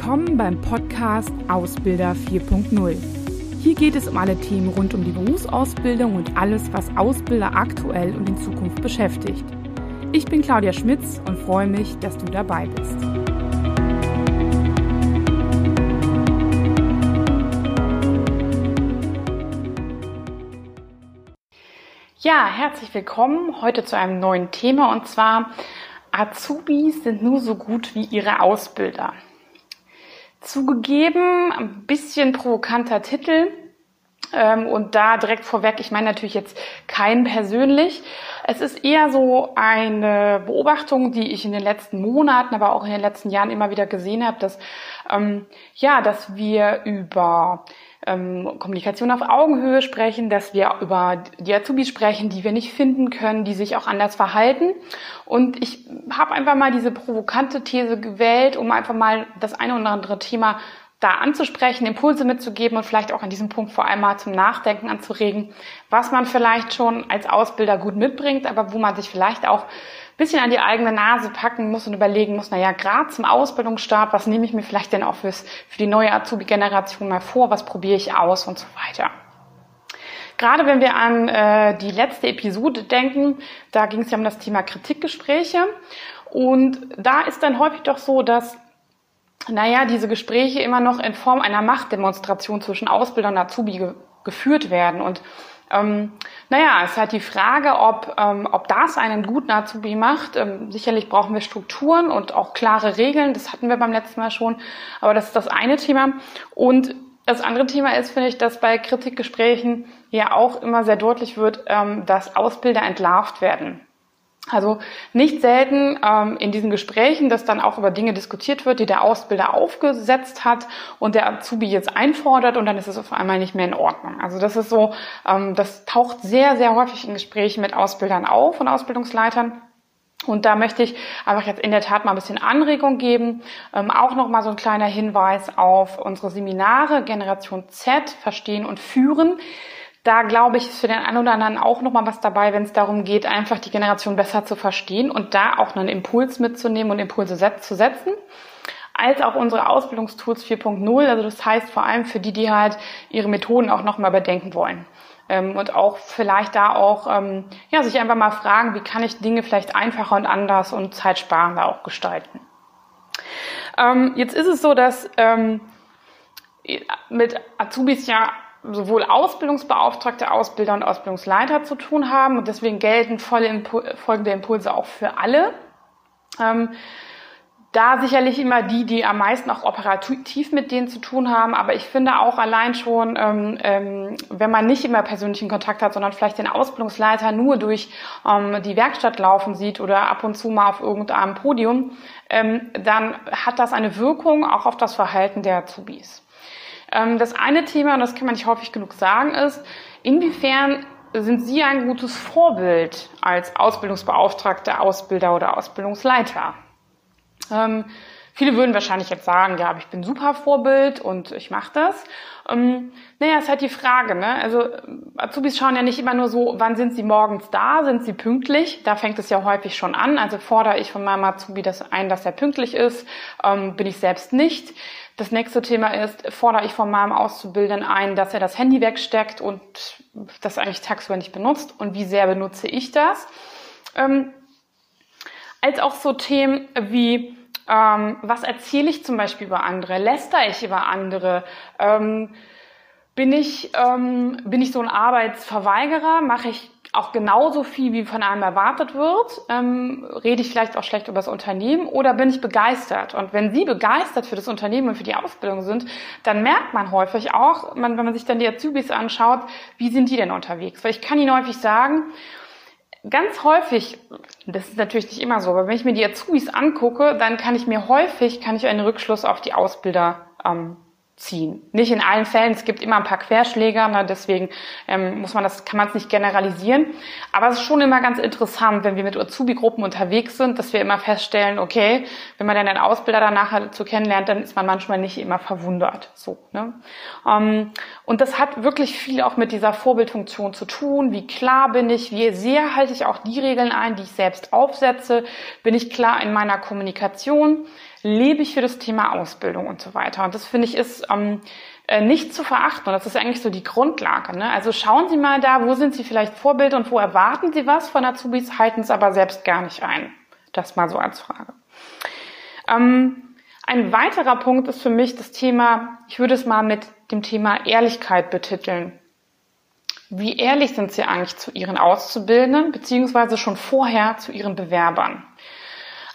Willkommen beim Podcast Ausbilder 4.0. Hier geht es um alle Themen rund um die Berufsausbildung und alles, was Ausbilder aktuell und in Zukunft beschäftigt. Ich bin Claudia Schmitz und freue mich, dass du dabei bist. Ja, herzlich willkommen heute zu einem neuen Thema und zwar Azubis sind nur so gut wie ihre Ausbilder. Zugegeben, ein bisschen provokanter Titel. Ähm, und da direkt vorweg, ich meine natürlich jetzt keinen persönlich. Es ist eher so eine Beobachtung, die ich in den letzten Monaten, aber auch in den letzten Jahren immer wieder gesehen habe, dass ähm, ja, dass wir über ähm, Kommunikation auf Augenhöhe sprechen, dass wir über die Azubis sprechen, die wir nicht finden können, die sich auch anders verhalten. Und ich habe einfach mal diese provokante These gewählt, um einfach mal das eine oder andere Thema da anzusprechen, Impulse mitzugeben und vielleicht auch an diesem Punkt vor allem mal zum Nachdenken anzuregen, was man vielleicht schon als Ausbilder gut mitbringt, aber wo man sich vielleicht auch bisschen an die eigene Nase packen muss und überlegen muss, naja, gerade zum Ausbildungsstart, was nehme ich mir vielleicht denn auch fürs, für die neue Azubi-Generation mal vor, was probiere ich aus und so weiter. Gerade wenn wir an äh, die letzte Episode denken, da ging es ja um das Thema Kritikgespräche. Und da ist dann häufig doch so, dass naja, diese Gespräche immer noch in Form einer Machtdemonstration zwischen Ausbilder und Azubi ge geführt werden. Und ähm, naja, es ist halt die Frage, ob, ähm, ob das einen guten Azubi macht. Ähm, sicherlich brauchen wir Strukturen und auch klare Regeln. Das hatten wir beim letzten Mal schon. Aber das ist das eine Thema. Und das andere Thema ist, finde ich, dass bei Kritikgesprächen ja auch immer sehr deutlich wird, ähm, dass Ausbilder entlarvt werden. Also nicht selten ähm, in diesen Gesprächen, dass dann auch über Dinge diskutiert wird, die der Ausbilder aufgesetzt hat und der Azubi jetzt einfordert und dann ist es auf einmal nicht mehr in Ordnung. Also das ist so, ähm, das taucht sehr, sehr häufig in Gesprächen mit Ausbildern auf und Ausbildungsleitern. Und da möchte ich einfach jetzt in der Tat mal ein bisschen Anregung geben. Ähm, auch nochmal so ein kleiner Hinweis auf unsere Seminare Generation Z, Verstehen und Führen da glaube ich, ist für den einen oder anderen auch nochmal was dabei, wenn es darum geht, einfach die Generation besser zu verstehen und da auch einen Impuls mitzunehmen und Impulse zu setzen. Als auch unsere Ausbildungstools 4.0, also das heißt vor allem für die, die halt ihre Methoden auch nochmal überdenken wollen. Ähm, und auch vielleicht da auch, ähm, ja, sich einfach mal fragen, wie kann ich Dinge vielleicht einfacher und anders und zeitsparender auch gestalten. Ähm, jetzt ist es so, dass mit Azubis ja sowohl Ausbildungsbeauftragte, Ausbilder und Ausbildungsleiter zu tun haben. Und deswegen gelten Impul folgende Impulse auch für alle. Ähm, da sicherlich immer die, die am meisten auch operativ mit denen zu tun haben. Aber ich finde auch allein schon, ähm, ähm, wenn man nicht immer persönlichen Kontakt hat, sondern vielleicht den Ausbildungsleiter nur durch ähm, die Werkstatt laufen sieht oder ab und zu mal auf irgendeinem Podium, ähm, dann hat das eine Wirkung auch auf das Verhalten der Azubis. Ähm, das eine Thema, und das kann man nicht häufig genug sagen, ist, inwiefern sind Sie ein gutes Vorbild als Ausbildungsbeauftragter, Ausbilder oder Ausbildungsleiter? Ähm, viele würden wahrscheinlich jetzt sagen, ja, ich bin super Vorbild und ich mache das. Ähm, naja, ist halt die Frage. Ne? Also Azubis schauen ja nicht immer nur so, wann sind sie morgens da, sind sie pünktlich. Da fängt es ja häufig schon an. Also fordere ich von meinem Azubi das ein, dass er pünktlich ist, ähm, bin ich selbst nicht. Das nächste Thema ist, fordere ich von meinem Auszubildenden ein, dass er das Handy wegsteckt und das eigentlich tagsüber nicht benutzt? Und wie sehr benutze ich das. Ähm, als auch so Themen wie, ähm, was erzähle ich zum Beispiel über andere, läster ich über andere, ähm, bin ich, ähm, bin ich so ein Arbeitsverweigerer, mache ich auch genauso viel, wie von einem erwartet wird? Ähm, rede ich vielleicht auch schlecht über das Unternehmen oder bin ich begeistert? Und wenn Sie begeistert für das Unternehmen und für die Ausbildung sind, dann merkt man häufig auch, man, wenn man sich dann die Azubis anschaut, wie sind die denn unterwegs? Weil ich kann Ihnen häufig sagen, ganz häufig, das ist natürlich nicht immer so, aber wenn ich mir die Azubis angucke, dann kann ich mir häufig, kann ich einen Rückschluss auf die Ausbilder ähm, ziehen. Nicht in allen Fällen, es gibt immer ein paar Querschläger, ne, deswegen ähm, muss man das, kann man es nicht generalisieren. Aber es ist schon immer ganz interessant, wenn wir mit Azubi-Gruppen unterwegs sind, dass wir immer feststellen, okay, wenn man dann einen Ausbilder danach dazu kennenlernt, dann ist man manchmal nicht immer verwundert. So, ne? Ähm, und das hat wirklich viel auch mit dieser Vorbildfunktion zu tun. Wie klar bin ich, wie sehr halte ich auch die Regeln ein, die ich selbst aufsetze? Bin ich klar in meiner Kommunikation? Lebe ich für das Thema Ausbildung und so weiter. Und das finde ich ist ähm, äh, nicht zu verachten. Und das ist eigentlich so die Grundlage. Ne? Also schauen Sie mal da, wo sind Sie vielleicht Vorbild und wo erwarten Sie was von Azubis, halten es aber selbst gar nicht ein. Das mal so als Frage. Ähm, ein weiterer Punkt ist für mich das Thema, ich würde es mal mit dem Thema Ehrlichkeit betiteln. Wie ehrlich sind Sie eigentlich zu Ihren Auszubildenden, beziehungsweise schon vorher zu Ihren Bewerbern?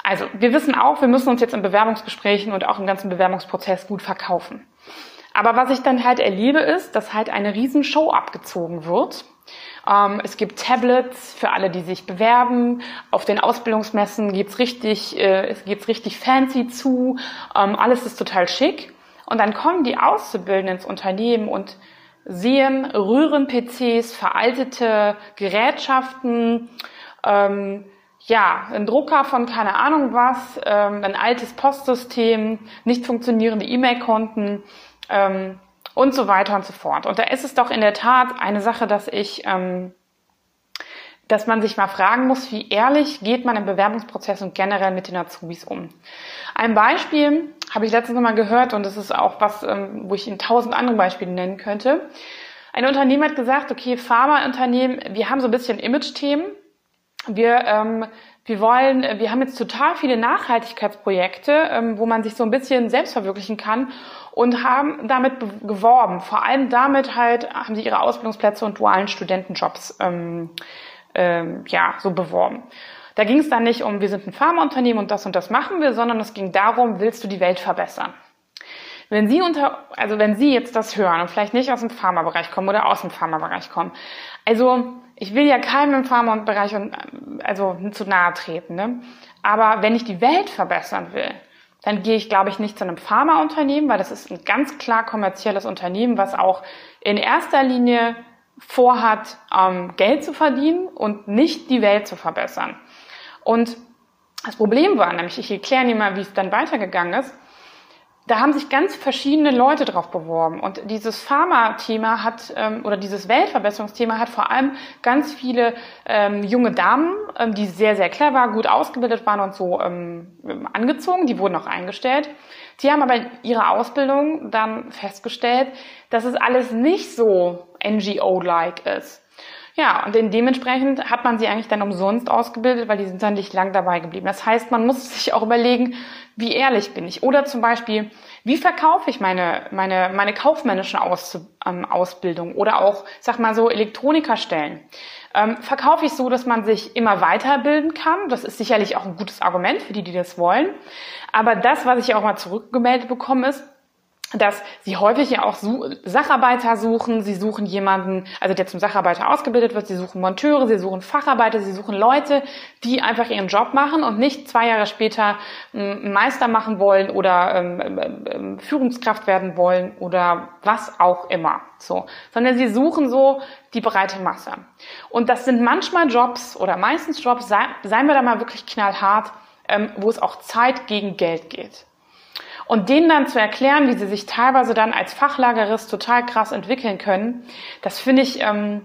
Also, wir wissen auch, wir müssen uns jetzt in Bewerbungsgesprächen und auch im ganzen Bewerbungsprozess gut verkaufen. Aber was ich dann halt erlebe, ist, dass halt eine Riesenshow abgezogen wird. Ähm, es gibt Tablets für alle, die sich bewerben. Auf den Ausbildungsmessen geht's richtig, äh, es geht's richtig fancy zu. Ähm, alles ist total schick. Und dann kommen die Auszubildenden ins Unternehmen und sehen Röhren-PCs, veraltete Gerätschaften, ähm, ja, ein Drucker von keine Ahnung was, ähm, ein altes Postsystem, nicht funktionierende E-Mail-Konten ähm, und so weiter und so fort. Und da ist es doch in der Tat eine Sache, dass ich, ähm, dass man sich mal fragen muss, wie ehrlich geht man im Bewerbungsprozess und generell mit den Azubis um. Ein Beispiel habe ich letztens noch mal gehört und das ist auch was, ähm, wo ich Ihnen tausend andere Beispiele nennen könnte. Ein Unternehmen hat gesagt, okay, Pharmaunternehmen, wir haben so ein bisschen Image-Themen. Wir, ähm, wir wollen, wir haben jetzt total viele Nachhaltigkeitsprojekte, ähm, wo man sich so ein bisschen selbst verwirklichen kann und haben damit geworben. Vor allem damit halt haben sie ihre Ausbildungsplätze und dualen Studentenjobs ähm, ähm, ja so beworben. Da ging es dann nicht um, wir sind ein Pharmaunternehmen und das und das machen wir, sondern es ging darum, willst du die Welt verbessern? Wenn Sie unter, also wenn Sie jetzt das hören und vielleicht nicht aus dem Pharmabereich kommen oder aus dem Pharmabereich kommen, also ich will ja keinem im Pharmabereich und also zu nahe treten, ne? Aber wenn ich die Welt verbessern will, dann gehe ich, glaube ich, nicht zu einem Pharmaunternehmen, weil das ist ein ganz klar kommerzielles Unternehmen, was auch in erster Linie vorhat, ähm, Geld zu verdienen und nicht die Welt zu verbessern. Und das Problem war nämlich, ich erkläre Ihnen mal, wie es dann weitergegangen ist, da haben sich ganz verschiedene Leute drauf beworben. Und dieses Pharma-Thema hat, ähm, oder dieses Weltverbesserungsthema hat vor allem ganz viele ähm, junge Damen, ähm, die sehr, sehr clever, gut ausgebildet waren und so ähm, angezogen. Die wurden auch eingestellt. Die haben aber in ihrer Ausbildung dann festgestellt, dass es alles nicht so NGO-like ist. Ja, und dementsprechend hat man sie eigentlich dann umsonst ausgebildet, weil die sind dann nicht lang dabei geblieben. Das heißt, man muss sich auch überlegen, wie ehrlich bin ich? Oder zum Beispiel, wie verkaufe ich meine, meine, meine kaufmännischen Aus, ähm, Ausbildung? Oder auch, sag mal so, Elektronikerstellen. Ähm, verkaufe ich so, dass man sich immer weiterbilden kann? Das ist sicherlich auch ein gutes Argument für die, die das wollen. Aber das, was ich auch mal zurückgemeldet bekomme, ist, dass sie häufig ja auch Sacharbeiter suchen. Sie suchen jemanden, also der zum Sacharbeiter ausgebildet wird. Sie suchen Monteure, sie suchen Facharbeiter, sie suchen Leute, die einfach ihren Job machen und nicht zwei Jahre später einen Meister machen wollen oder ähm, ähm, ähm, Führungskraft werden wollen oder was auch immer. So, sondern sie suchen so die breite Masse. Und das sind manchmal Jobs oder meistens Jobs, seien wir da mal wirklich knallhart, ähm, wo es auch Zeit gegen Geld geht. Und denen dann zu erklären, wie sie sich teilweise dann als Fachlagerist total krass entwickeln können, das finde ich ähm,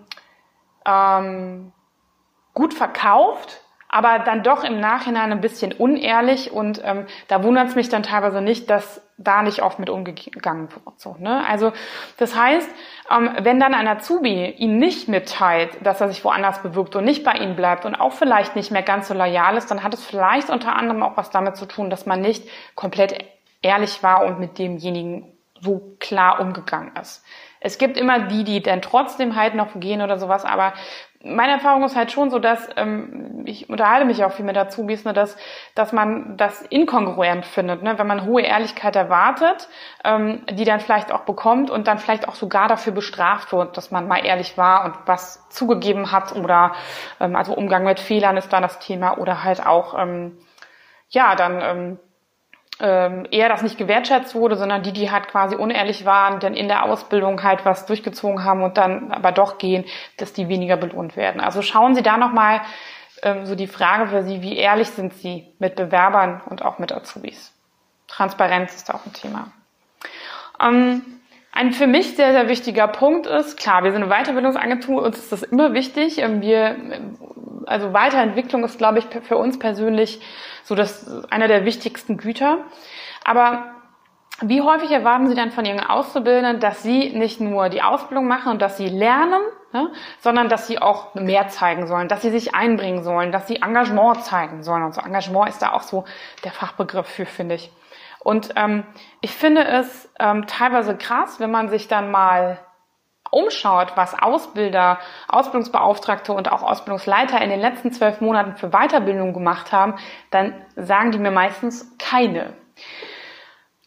ähm, gut verkauft, aber dann doch im Nachhinein ein bisschen unehrlich und ähm, da wundert es mich dann teilweise nicht, dass da nicht oft mit umgegangen wird. So, ne? Also das heißt, ähm, wenn dann ein Azubi ihn nicht mitteilt, dass er sich woanders bewirbt und nicht bei ihnen bleibt und auch vielleicht nicht mehr ganz so loyal ist, dann hat es vielleicht unter anderem auch was damit zu tun, dass man nicht komplett ehrlich war und mit demjenigen so klar umgegangen ist. Es gibt immer die, die dann trotzdem halt noch gehen oder sowas, aber meine Erfahrung ist halt schon so, dass ähm, ich unterhalte mich auch viel mit Azubis, ne, dass, dass man das inkongruent findet, ne, wenn man hohe Ehrlichkeit erwartet, ähm, die dann vielleicht auch bekommt und dann vielleicht auch sogar dafür bestraft wird, dass man mal ehrlich war und was zugegeben hat oder ähm, also Umgang mit Fehlern ist dann das Thema oder halt auch ähm, ja dann ähm, ähm, eher das nicht gewertschätzt wurde, sondern die, die halt quasi unehrlich waren, dann in der Ausbildung halt was durchgezogen haben und dann aber doch gehen, dass die weniger belohnt werden. Also schauen Sie da nochmal ähm, so die Frage für Sie, wie ehrlich sind Sie mit Bewerbern und auch mit Azubis? Transparenz ist auch ein Thema. Ähm, Ein für mich sehr, sehr wichtiger Punkt ist, klar, wir sind eine Weiterbildungsagentur, uns ist das immer wichtig. Ähm, wir, also Weiterentwicklung ist, glaube ich, für uns persönlich so das einer der wichtigsten Güter. Aber wie häufig erwarten Sie dann von Ihren Auszubildenden, dass Sie nicht nur die Ausbildung machen und dass Sie lernen, ne, sondern dass Sie auch mehr zeigen sollen, dass Sie sich einbringen sollen, dass Sie Engagement zeigen sollen. Und so Engagement ist da auch so der Fachbegriff für, finde ich. Und ähm, ich finde es ähm, teilweise krass, wenn man sich dann mal umschaut, was Ausbilder, Ausbildungsbeauftragte und auch Ausbildungsleiter in den letzten zwölf Monaten für Weiterbildung gemacht haben, dann sagen die mir meistens keine.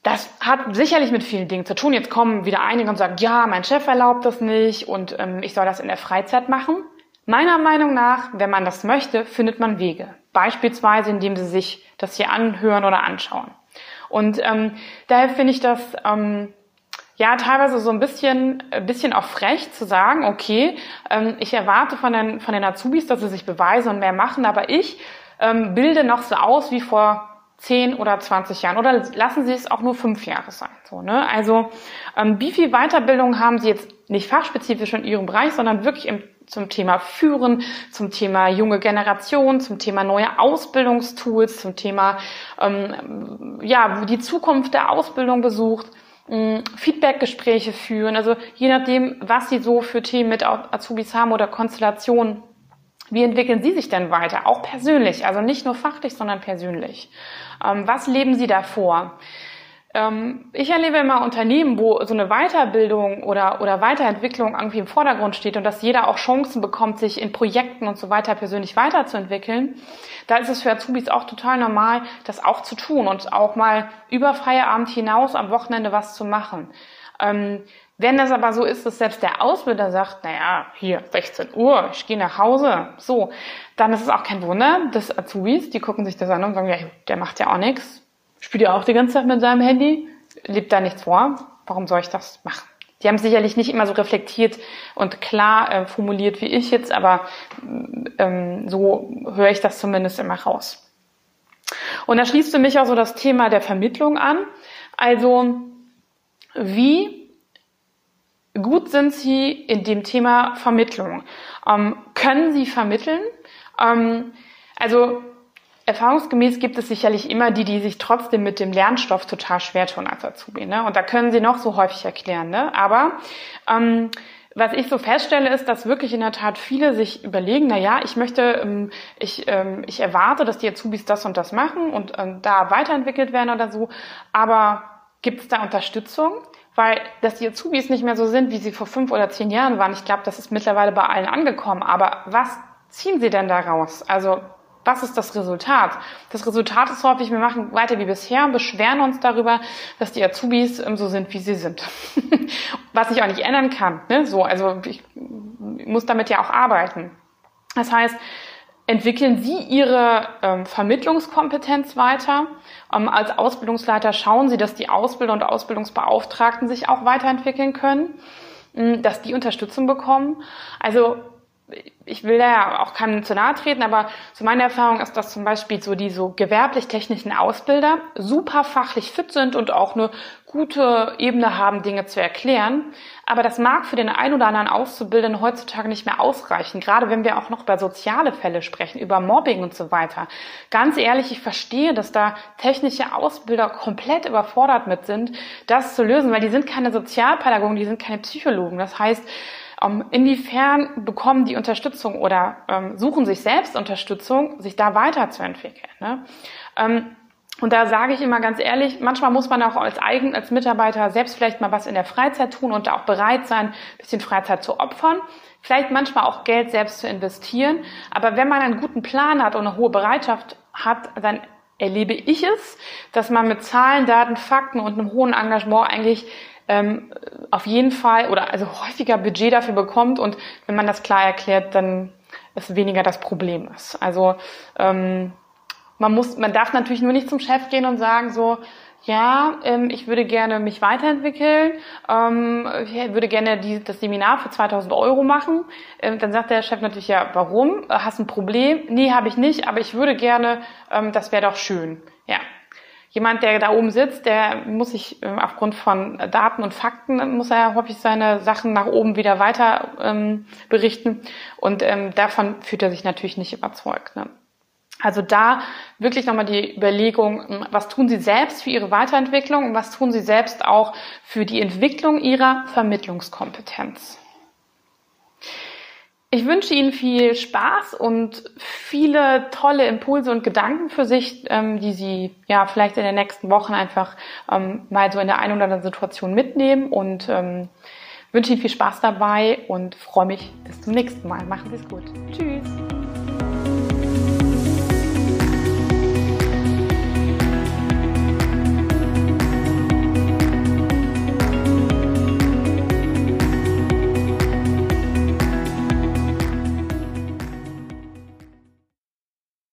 Das hat sicherlich mit vielen Dingen zu tun. Jetzt kommen wieder einige und sagen, ja, mein Chef erlaubt das nicht und ähm, ich soll das in der Freizeit machen. Meiner Meinung nach, wenn man das möchte, findet man Wege. Beispielsweise, indem sie sich das hier anhören oder anschauen. Und ähm, daher finde ich das ähm, ja teilweise so ein bisschen, ein bisschen auch frech zu sagen, okay, ähm, ich erwarte von den, von den Azubis, dass sie sich beweisen und mehr machen, aber ich ähm, bilde noch so aus wie vor 10 oder 20 Jahren oder lassen Sie es auch nur fünf Jahre sein. So, ne? Also ähm, wie viel Weiterbildung haben Sie jetzt nicht fachspezifisch in Ihrem Bereich, sondern wirklich im, zum Thema Führen, zum Thema junge Generation, zum Thema neue Ausbildungstools, zum Thema ähm, ja die Zukunft der Ausbildung besucht. Feedbackgespräche führen, also je nachdem, was Sie so für Themen mit Azubis haben oder Konstellationen wie entwickeln Sie sich denn weiter? Auch persönlich, also nicht nur fachlich, sondern persönlich. Ähm, was leben Sie davor? Ähm, ich erlebe immer Unternehmen, wo so eine Weiterbildung oder, oder Weiterentwicklung irgendwie im Vordergrund steht und dass jeder auch Chancen bekommt, sich in Projekten und so weiter persönlich weiterzuentwickeln. Da ist es für Azubis auch total normal, das auch zu tun und auch mal über Feierabend hinaus am Wochenende was zu machen. Ähm, wenn das aber so ist, dass selbst der Ausbilder sagt, naja, hier 16 Uhr, ich gehe nach Hause, so, dann ist es auch kein Wunder, dass Azubis, die gucken sich das an und sagen, ja, der macht ja auch nichts, spielt ja auch die ganze Zeit mit seinem Handy, lebt da nichts vor, warum soll ich das machen? Die haben sicherlich nicht immer so reflektiert und klar äh, formuliert wie ich jetzt, aber ähm, so höre ich das zumindest immer raus. Und da schließt für mich auch so das Thema der Vermittlung an. Also wie gut sind Sie in dem Thema Vermittlung? Ähm, können Sie vermitteln? Ähm, also erfahrungsgemäß gibt es sicherlich immer die, die sich trotzdem mit dem Lernstoff total schwer tun als Azubi. Ne? Und da können Sie noch so häufig erklären. Ne? Aber ähm, was ich so feststelle, ist, dass wirklich in der Tat viele sich überlegen, na ja, ich möchte, ähm, ich, ähm, ich erwarte, dass die Azubis das und das machen und ähm, da weiterentwickelt werden oder so. Aber gibt es da Unterstützung? weil dass die Azubis nicht mehr so sind, wie sie vor fünf oder zehn Jahren waren. Ich glaube, das ist mittlerweile bei allen angekommen. Aber was ziehen sie denn daraus? Also was ist das Resultat? Das Resultat ist häufig, wir machen weiter wie bisher und beschweren uns darüber, dass die Azubis ähm, so sind, wie sie sind. was ich auch nicht ändern kann. Ne? So, also ich muss damit ja auch arbeiten. Das heißt, entwickeln Sie Ihre ähm, Vermittlungskompetenz weiter. Ähm, als Ausbildungsleiter schauen Sie, dass die Ausbilder und Ausbildungsbeauftragten sich auch weiterentwickeln können, mh, dass die Unterstützung bekommen. Also ich will da ja auch keinem zu nahe treten, aber so meine Erfahrung ist, dass zum Beispiel so die so gewerblich-technischen Ausbilder super fachlich fit sind und auch eine gute Ebene haben, Dinge zu erklären. Aber das mag für den einen oder anderen Auszubildenden heutzutage nicht mehr ausreichen, gerade wenn wir auch noch über soziale Fälle sprechen, über Mobbing und so weiter. Ganz ehrlich, ich verstehe, dass da technische Ausbilder komplett überfordert mit sind, das zu lösen, weil die sind keine Sozialpädagogen, die sind keine Psychologen. Das heißt, ähm, inwiefern bekommen die Unterstützung oder ähm, suchen sich selbst Unterstützung, sich da weiterzuentwickeln? Ne? Ähm, und da sage ich immer ganz ehrlich, manchmal muss man auch als Eigen, als Mitarbeiter selbst vielleicht mal was in der Freizeit tun und auch bereit sein, ein bisschen Freizeit zu opfern. Vielleicht manchmal auch Geld selbst zu investieren. Aber wenn man einen guten Plan hat und eine hohe Bereitschaft hat, dann erlebe ich es, dass man mit Zahlen, Daten, Fakten und einem hohen Engagement eigentlich ähm, auf jeden Fall oder also häufiger Budget dafür bekommt und wenn man das klar erklärt, dann es weniger das Problem ist. Also ähm, man muss, man darf natürlich nur nicht zum Chef gehen und sagen so, ja, ähm, ich würde gerne mich weiterentwickeln, ähm, ich würde gerne das Seminar für 2000 Euro machen. Ähm, dann sagt der Chef natürlich, ja, warum? Hast ein Problem? Nee, habe ich nicht, aber ich würde gerne, das wäre doch schön. Ja, jemand, der da oben sitzt, der muss sich äh, aufgrund von Daten und Fakten, muss er häufig seine Sachen nach oben wieder weiter ähm, berichten. Und ähm, davon fühlt er sich natürlich nicht überzeugt. Ne? Also da wirklich nochmal die Überlegung, hm, was tun Sie selbst für Ihre Weiterentwicklung und was tun Sie selbst auch für die Entwicklung Ihrer Vermittlungskompetenz. Ich wünsche Ihnen viel Spaß und viele tolle Impulse und Gedanken für sich, ähm, die Sie ja vielleicht in den nächsten Wochen einfach ähm, mal so in der einen oder anderen Situation mitnehmen und ähm, wünsche Ihnen viel Spaß dabei und freue mich bis zum nächsten Mal. Machen Sie es gut. Tschüss.